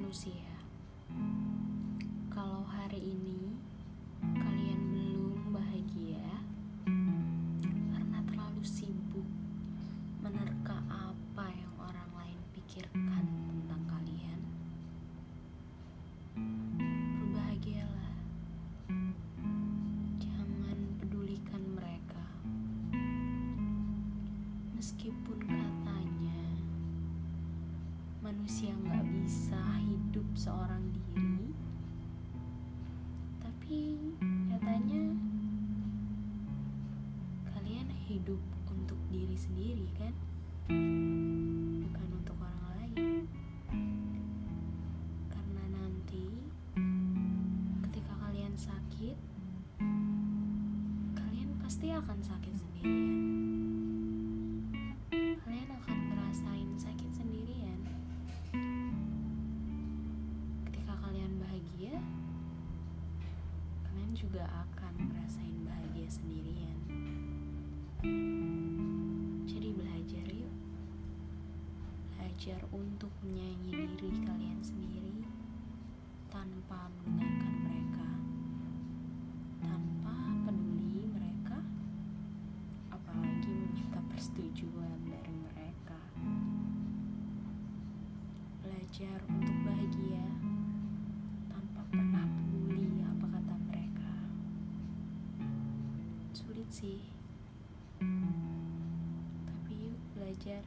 manusia. Kalau hari ini kalian belum bahagia karena terlalu sibuk menerka apa yang orang lain pikirkan tentang kalian, berbahagialah. Jangan pedulikan mereka, meskipun manusia nggak bisa hidup seorang diri, tapi nyatanya kalian hidup untuk diri sendiri kan? Bukan untuk orang lain. Karena nanti ketika kalian sakit, kalian pasti akan sakit sendirian. Juga akan ngerasain bahagia sendirian. Jadi belajar yuk. Belajar untuk menyayangi diri kalian sendiri tanpa mendengarkan mereka. Tanpa peduli mereka apalagi meminta persetujuan dari mereka. Belajar untuk bahagia sih. Tapi yuk belajar.